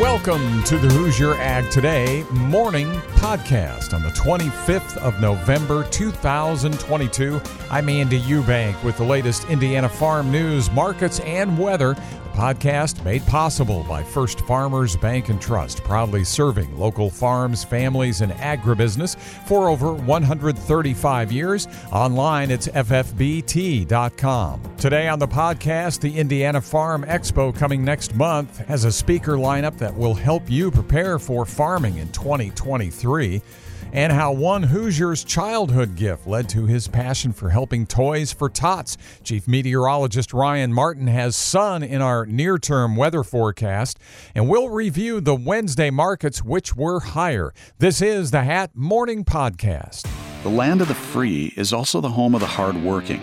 Welcome to the Hoosier Ag Today morning podcast on the 25th of November 2022. I'm Andy Eubank with the latest Indiana farm news, markets, and weather. Podcast made possible by First Farmers Bank and Trust, proudly serving local farms, families, and agribusiness for over 135 years. Online, it's ffbt.com. Today on the podcast, the Indiana Farm Expo coming next month has a speaker lineup that will help you prepare for farming in 2023 and how one Hoosier's childhood gift led to his passion for helping toys for tots. Chief Meteorologist Ryan Martin has sun in our near term weather forecast, and we'll review the Wednesday markets, which were higher. This is the Hat Morning Podcast. The land of the free is also the home of the hardworking.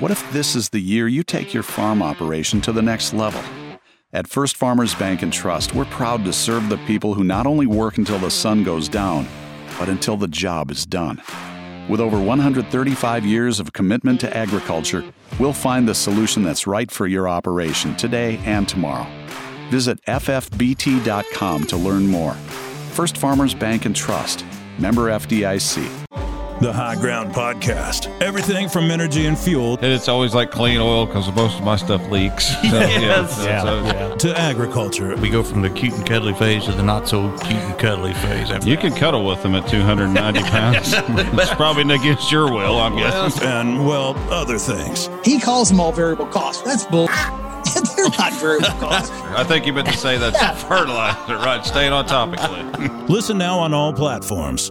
What if this is the year you take your farm operation to the next level? At First Farmers Bank and Trust, we're proud to serve the people who not only work until the sun goes down, but until the job is done. With over 135 years of commitment to agriculture, we'll find the solution that's right for your operation today and tomorrow. Visit ffbt.com to learn more. First Farmers Bank and Trust, member FDIC. The High Ground Podcast. Everything from energy and fuel And it's always like clean oil because most of my stuff leaks. So, Yes. so- Yeah, so- yeah. to agriculture. We go from the cute and cuddly phase to the not so cute and cuddly phase. After You can cuddle with them at 290 pounds. it's probably against your will, I'm guessing. and, well, other things. He calls them all variable costs. That's bull. They're not variable costs. I think you meant to say that's fertilizer, right? Staying on topic, Clint. Listen now on all platforms.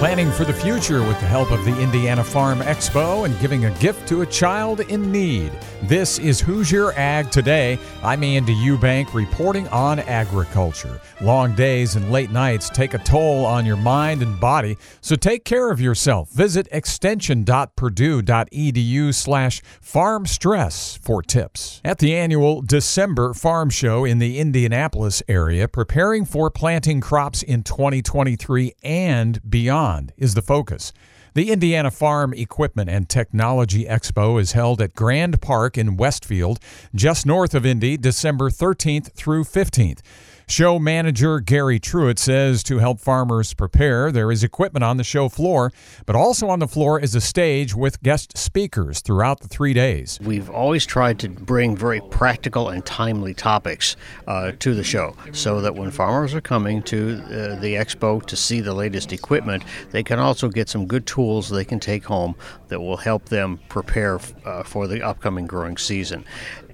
Planning for the future with the help of the Indiana Farm Expo and giving a gift to a child in need. This is Hoosier Ag Today. I'm Andy Eubank reporting on agriculture. Long days and late nights take a toll on your mind and body, so take care of yourself. Visit extension.purdue.edu slash farm stress for tips. At the annual December Farm Show in the Indianapolis area, preparing for planting crops in 2023 and beyond is the focus. The Indiana Farm Equipment and Technology Expo is held at Grand Park in Westfield, just north of Indy, December 13th through 15th. Show manager Gary Truitt says to help farmers prepare, there is equipment on the show floor, but also on the floor is a stage with guest speakers throughout the three days. We've always tried to bring very practical and timely topics uh, to the show so that when farmers are coming to uh, the expo to see the latest equipment, they can also get some good tools they can take home that will help them prepare uh, for the upcoming growing season.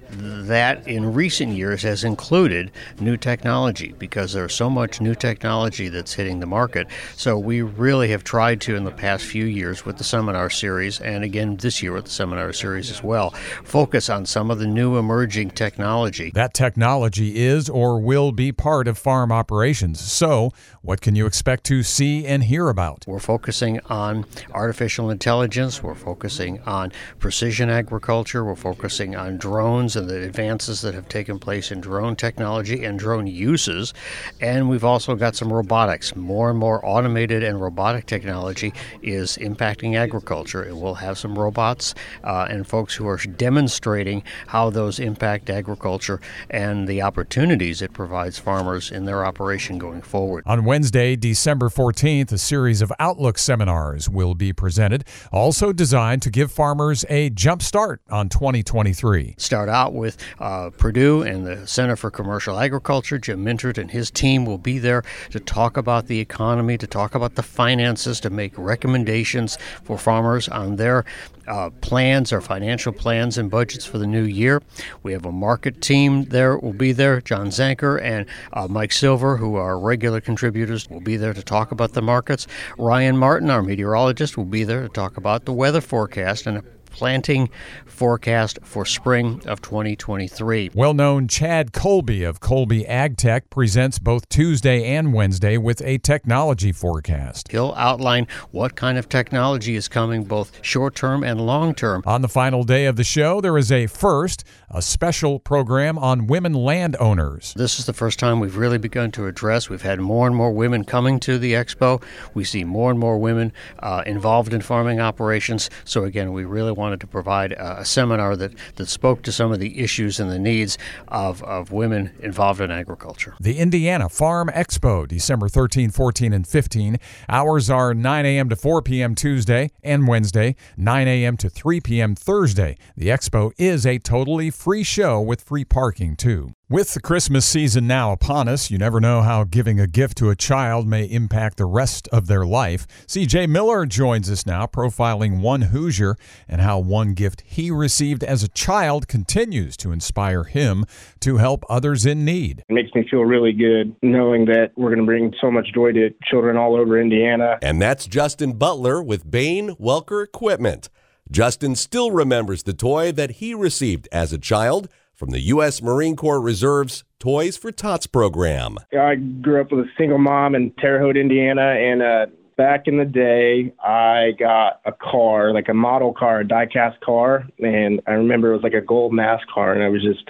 That in recent years has included new technology because there's so much new technology that's hitting the market. So we really have tried to, in the past few years, with the seminar series, and again this year with the seminar series as well, focus on some of the new emerging technology. That technology is or will be part of farm operations. So, what can you expect to see and hear about? We're focusing on artificial intelligence. We're focusing on precision agriculture. We're focusing on drones and the advances that have taken place in drone technology and drone uses. And we've also got some robotics. More and more automated and robotic technology is impacting agriculture. And we'll have some robots uh, and folks who are demonstrating how those impact agriculture and the opportunities it provides farmers in their operation going forward. On Wednesday, December 14th, a series of Outlook seminars will be presented, also designed to give farmers a jump start on 2023. start out with uh, Purdue and the Center for Commercial Agriculture. Jim Mintert and his team will be there to talk about the economy, to talk about the finances, to make recommendations for farmers on their uh, plans, our financial plans and budgets for the new year. We have a market team there, will be there. John Zanker and uh, Mike Silver, who are regular contributors, will be there to talk about the markets. Ryan Martin, our meteorologist, will be there to talk about the weather forecast and planting forecast for spring of 2023. Well known Chad Colby of Colby Ag Tech presents both Tuesday and Wednesday with a technology forecast. He'll outline what kind of technology is coming both short term and long term. On the final day of the show, there is a first, a special program on women landowners. This is the first time we've really begun to address. We've had more and more women coming to the expo. We see more and more women uh, involved in farming operations. So, again, we really want wanted to provide a, a seminar that, that spoke to some of the issues and the needs of, of women involved in agriculture. The Indiana Farm Expo, December 13, 14, and 15. Hours are 9 a.m. to 4 p.m. Tuesday and Wednesday, 9 a.m. to 3 p.m. Thursday. The expo is a totally free show with free parking, too. With the Christmas season now upon us, you never know how giving a gift to a child may impact the rest of their life. CJ Miller joins us now, profiling one Hoosier and how one gift he received as a child continues to inspire him to help others in need. It makes me feel really good knowing that we're going to bring so much joy to children all over Indiana. And that's Justin Butler with Bane Welker Equipment. Justin still remembers the toy that he received as a child from the U.S. Marine Corps Reserve's Toys for Tots program. I grew up with a single mom in Terre Haute, Indiana, and uh, back in the day, I got a car, like a model car, a diecast car, and I remember it was like a gold NASCAR, and I was just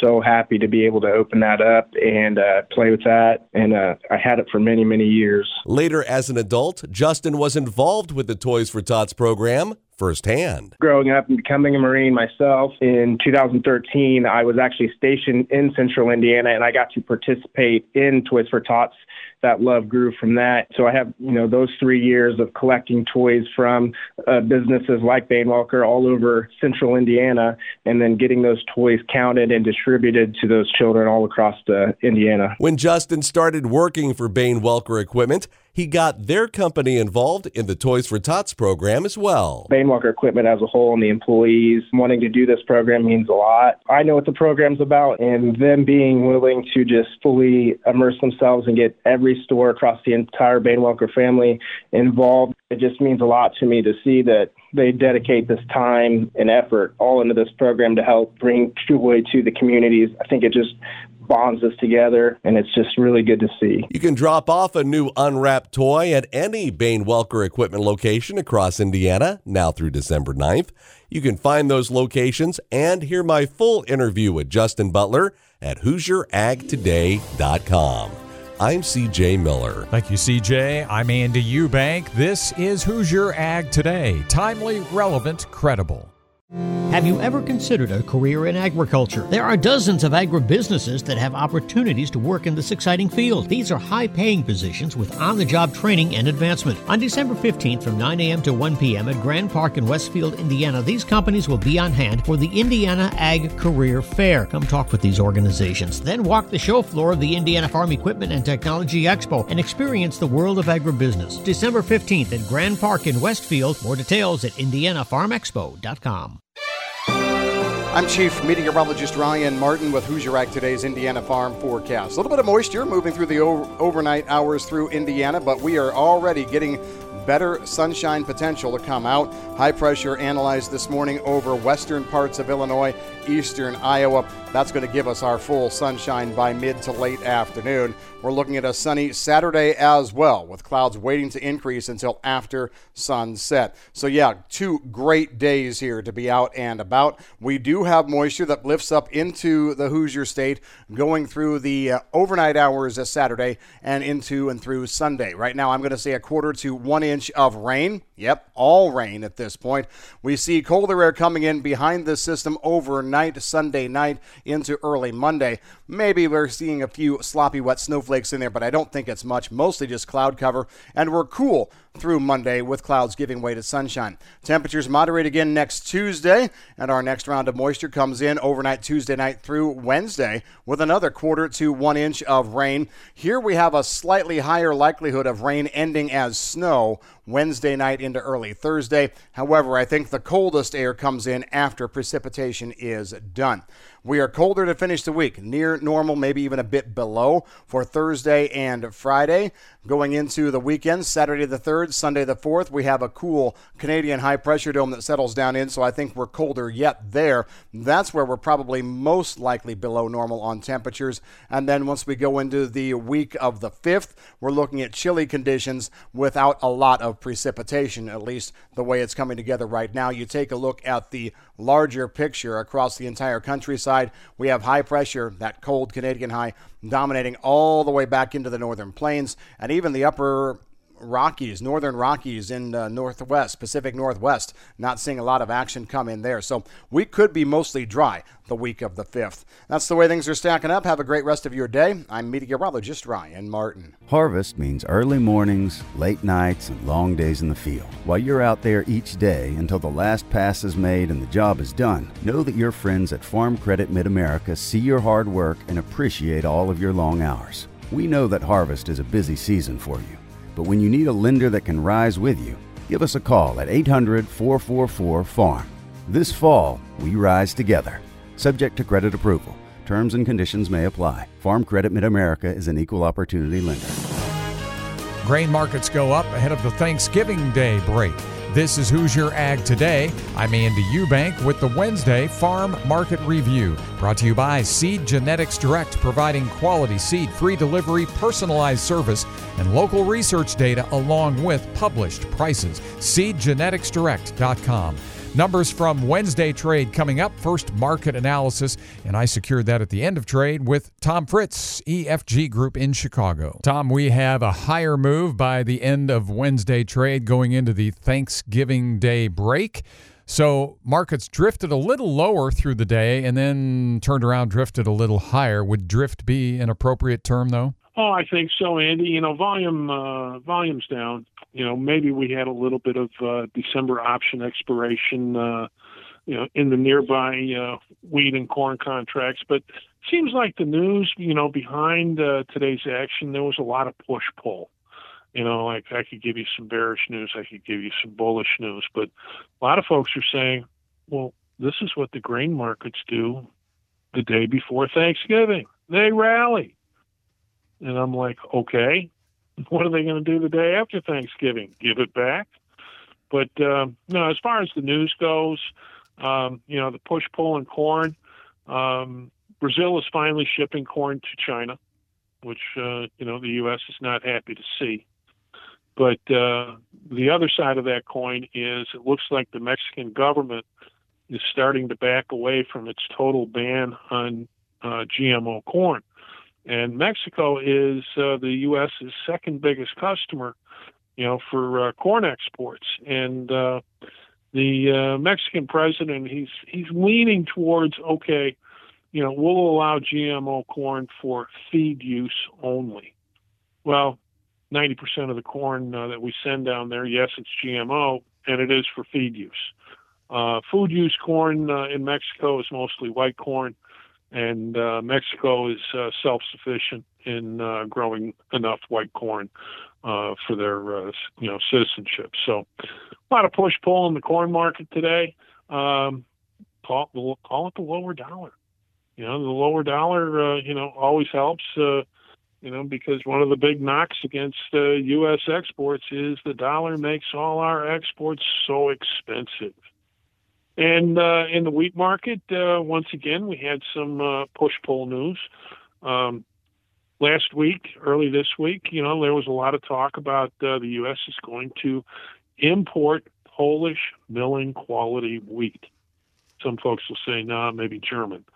so happy to be able to open that up and uh, play with that. And uh, I had it for many, many years. Later, as an adult, Justin was involved with the Toys for Tots program firsthand. Growing up and becoming a Marine myself in 2013, I was actually stationed in central Indiana and I got to participate in Toys for Tots that love grew from that. So I have, you know, those three years of collecting toys from uh, businesses like Bane Welker all over central Indiana, and then getting those toys counted and distributed to those children all across uh, Indiana. When Justin started working for Bane Welker Equipment, he got their company involved in the Toys for Tots program as well. Bane Welker Equipment as a whole and the employees wanting to do this program means a lot. I know what the program's about, and them being willing to just fully immerse themselves and get every store across the entire Bane Welker family involved, it just means a lot to me to see that they dedicate this time and effort all into this program to help bring joy to the communities. I think it just bonds us together, and it's just really good to see. You can drop off a new unwrapped toy at any Bane Welker equipment location across Indiana now through December 9th. You can find those locations and hear my full interview with Justin Butler at HoosierAgToday.com. I'm CJ Miller. Thank you, CJ. I'm Andy Eubank. This is Hoosier Ag Today. Timely, relevant, credible. Have you ever considered a career in agriculture? There are dozens of agribusinesses that have opportunities to work in this exciting field. These are high paying positions with on the job training and advancement. On December 15th from 9 a.m. to 1 p.m. at Grand Park in Westfield, Indiana, these companies will be on hand for the Indiana Ag Career Fair. Come talk with these organizations. Then walk the show floor of the Indiana Farm Equipment and Technology Expo and experience the world of agribusiness. December 15th at Grand Park in Westfield. More details at indianafarmexpo.com. I'm Chief Meteorologist Ryan Martin with Hoosier Ag Today's Indiana Farm Forecast. A little bit of moisture moving through the overnight hours through Indiana, but we are already getting better sunshine potential to come out. High pressure analyzed this morning over western parts of Illinois, eastern Iowa. That's going to give us our full sunshine by mid to late afternoon. We're looking at a sunny Saturday as well, with clouds waiting to increase until after sunset. So, yeah, two great days here to be out and about. We do have moisture that lifts up into the Hoosier State going through the uh, overnight hours of Saturday and into and through Sunday. Right now, I'm going to say a quarter to one inch of rain. Yep, all rain at this point. We see colder air coming in behind the system overnight, Sunday night into early Monday. Maybe we're seeing a few sloppy wet snowflakes in there, but I don't think it's much. Mostly just cloud cover, and we're cool through Monday with clouds giving way to sunshine. Temperatures moderate again next Tuesday, and our next round of moisture comes in overnight Tuesday night through Wednesday with another quarter to one inch of rain. Here we have a slightly higher likelihood of rain ending as snow Wednesday night into early Thursday. However, I think the coldest air comes in after precipitation is done. We are colder to finish the week, near normal, maybe even a bit below for Thursday and Friday. Going into the weekend, Saturday the 3rd, Sunday the 4th, we have a cool Canadian high pressure dome that settles down in, so I think we're colder yet there. That's where we're probably most likely below normal on temperatures. And then once we go into the week of the 5th, we're looking at chilly conditions without a lot of precipitation, at least the way it's coming together right now. You take a look at the larger picture across the entire countryside. We have high pressure, that cold Canadian high, dominating all the way back into the northern plains and even the upper Rockies, northern Rockies in uh, northwest, Pacific Northwest. Not seeing a lot of action come in there. So we could be mostly dry the week of the 5th. That's the way things are stacking up. Have a great rest of your day. I'm meteorologist Ryan Martin. Harvest means early mornings, late nights, and long days in the field. While you're out there each day until the last pass is made and the job is done, know that your friends at Farm Credit Mid America see your hard work and appreciate all of your long hours. We know that harvest is a busy season for you, but when you need a lender that can rise with you, give us a call at 800 444 FARM. This fall, we rise together. Subject to credit approval. Terms and conditions may apply. Farm Credit Mid America is an equal opportunity lender. Grain markets go up ahead of the Thanksgiving Day break. This is Hoosier Ag Today. I'm Andy Eubank with the Wednesday Farm Market Review. Brought to you by Seed Genetics Direct, providing quality seed, free delivery, personalized service, and local research data along with published prices. SeedGeneticsDirect.com. Numbers from Wednesday trade coming up. First, market analysis, and I secured that at the end of trade with Tom Fritz, EFG Group in Chicago. Tom, we have a higher move by the end of Wednesday trade going into the Thanksgiving Day break. So markets drifted a little lower through the day and then turned around, drifted a little higher. Would drift be an appropriate term, though? Oh, I think so, Andy. You know, volume uh, volume's down. You know, maybe we had a little bit of uh, December option expiration. Uh, you know, in the nearby uh, wheat and corn contracts, but seems like the news, you know, behind uh, today's action, there was a lot of push pull. You know, like I could give you some bearish news, I could give you some bullish news, but a lot of folks are saying, well, this is what the grain markets do the day before Thanksgiving. They rally. And I'm like, okay, what are they going to do the day after Thanksgiving? Give it back? But um, no, as far as the news goes, um, you know, the push pull in corn, um, Brazil is finally shipping corn to China, which uh, you know the U.S. is not happy to see. But uh, the other side of that coin is it looks like the Mexican government is starting to back away from its total ban on uh, GMO corn. And Mexico is uh, the U.S.'s second biggest customer, you know, for uh, corn exports. And uh, the uh, Mexican president, he's he's leaning towards okay, you know, we'll allow GMO corn for feed use only. Well, 90% of the corn uh, that we send down there, yes, it's GMO, and it is for feed use. Uh, food use corn in Mexico is mostly white corn and uh, Mexico is uh, self-sufficient in uh, growing enough white corn uh, for their uh, you know citizenship. So a lot of push pull in the corn market today. Um, call call it the lower dollar. You know, the lower dollar uh, you know always helps. you know, because one of the big knocks against U.S. exports is the dollar makes all our exports so expensive. And uh, in the wheat market, uh, once again, we had some uh, push pull news. Um, last week, early this week, you know, there was a lot of talk about uh, the U.S. is going to import Polish milling quality wheat. Some folks will say, nah, maybe German.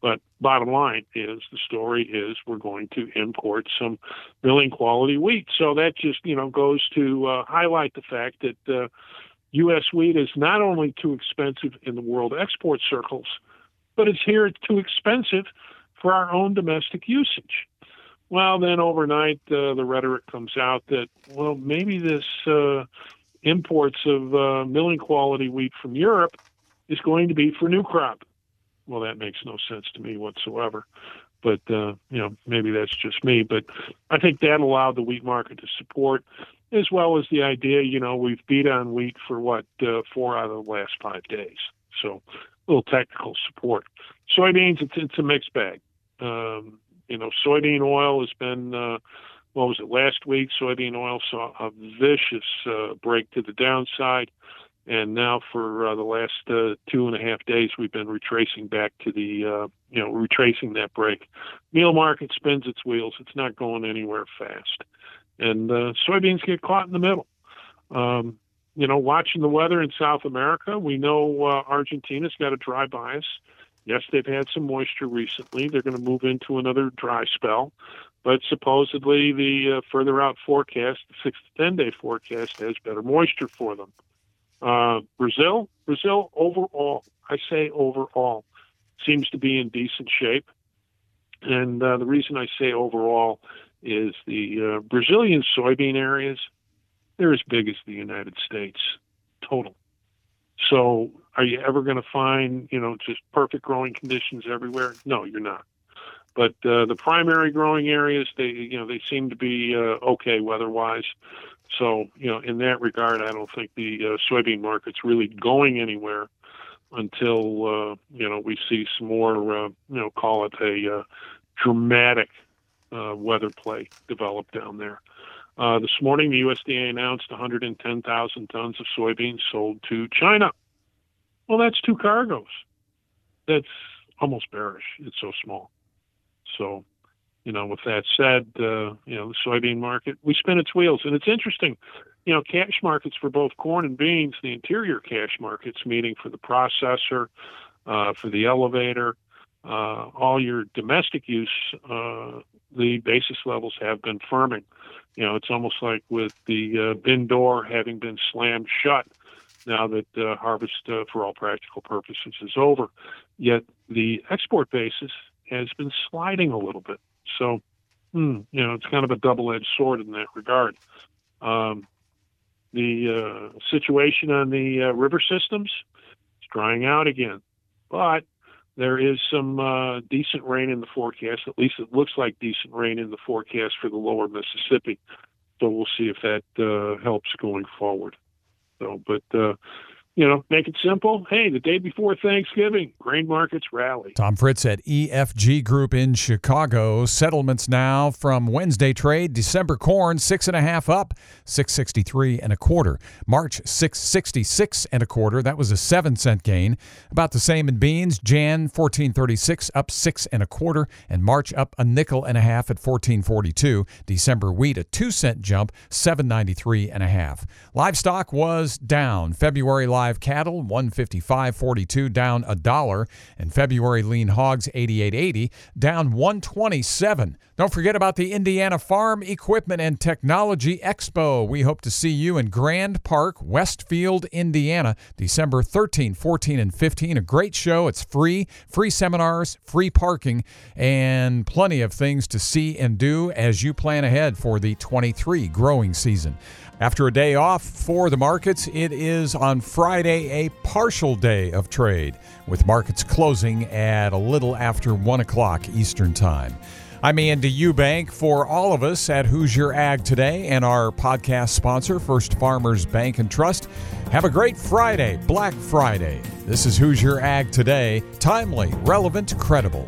But bottom line is the story is we're going to import some milling quality wheat. So that just, you know, goes to uh, highlight the fact that uh, U.S. wheat is not only too expensive in the world export circles, but it's here too expensive for our own domestic usage. Well, then overnight, uh, the rhetoric comes out that, well, maybe this uh, imports of uh, milling quality wheat from Europe is going to be for new crop. Well, that makes no sense to me whatsoever. But, uh, you know, maybe that's just me. But I think that allowed the wheat market to support as well as the idea, you know, we've beat on wheat for what uh, four out of the last five days. So a little technical support. Soybeans, it's, it's a mixed bag. Um, you know, soybean oil has been, uh, what was it, last week? Soybean oil saw a vicious uh, break to the downside. And now for uh, the last uh, two and a half days, we've been retracing back to the, uh, you know, retracing that break. Meal market spins its wheels. It's not going anywhere fast and uh, soybeans get caught in the middle. Um, you know, watching the weather in South America, we know uh, Argentina's got a dry bias. Yes, they've had some moisture recently. They're going to move into another dry spell. but supposedly the uh, further out forecast, the six to ten day forecast, has better moisture for them. Uh, Brazil, Brazil overall, I say overall, seems to be in decent shape. And uh, the reason I say overall is the uh, Brazilian soybean areas, they're as big as the United States total. So are you ever going to find, you know, just perfect growing conditions everywhere? No, you're not. But uh, the primary growing areas, they, you know, they seem to be uh, okay weather-wise. So, you know, in that regard, I don't think the uh, soybean market's really going anywhere until uh, you know we see some more, uh, you know, call it a dramatic uh, weather play develop down there. Uh, this morning, the USDA announced 110,000 tons of soybeans sold to China. Well, that's two cargoes. That's almost bearish. It's so small. So, you know, with that said, uh, you know, the soybean market, we spin its wheels. And it's interesting, you know, cash markets for both corn and beans, the interior cash markets, meaning for the processor, uh, for the elevator, uh, all your domestic use, uh, the basis levels have been firming. You know, it's almost like with the uh, bin door having been slammed shut now that uh, harvest, uh, for all practical purposes, is over. Yet the export basis has been sliding a little bit. So, hmm, you know, it's kind of a double-edged sword in that regard. Um, the uh, situation on the uh, river systems is drying out again, but there is some uh, decent rain in the forecast. At least it looks like decent rain in the forecast for the lower Mississippi. So we'll see if that uh, helps going forward. So, but uh, you know, make it simple. Hey, the day before Thanksgiving, grain markets rally. Tom Fritz at EFG Group in Chicago. Settlements now from Wednesday trade. December corn six and a half up, six sixty three and a quarter. March six sixty six and a quarter. That was a seven cent gain. About the same in beans. Jan fourteen thirty six up six and a quarter, and March up a nickel and a half at fourteen forty two. December wheat a two cent jump, seven ninety three and a half. Livestock was down. February live cattle 155.42 down a dollar and February lean hogs 88.80 down 127. Don't forget about the Indiana Farm Equipment and Technology Expo. We hope to see you in Grand Park, Westfield, Indiana, December 13, 14 and 15. A great show. It's free, free seminars, free parking and plenty of things to see and do as you plan ahead for the 23 growing season. After a day off for the markets, it is on Friday a partial day of trade, with markets closing at a little after 1 o'clock Eastern Time. I'm Andy Eubank for all of us at Hoosier Ag Today and our podcast sponsor, First Farmers Bank and Trust. Have a great Friday, Black Friday. This is Hoosier Ag Today, timely, relevant, credible.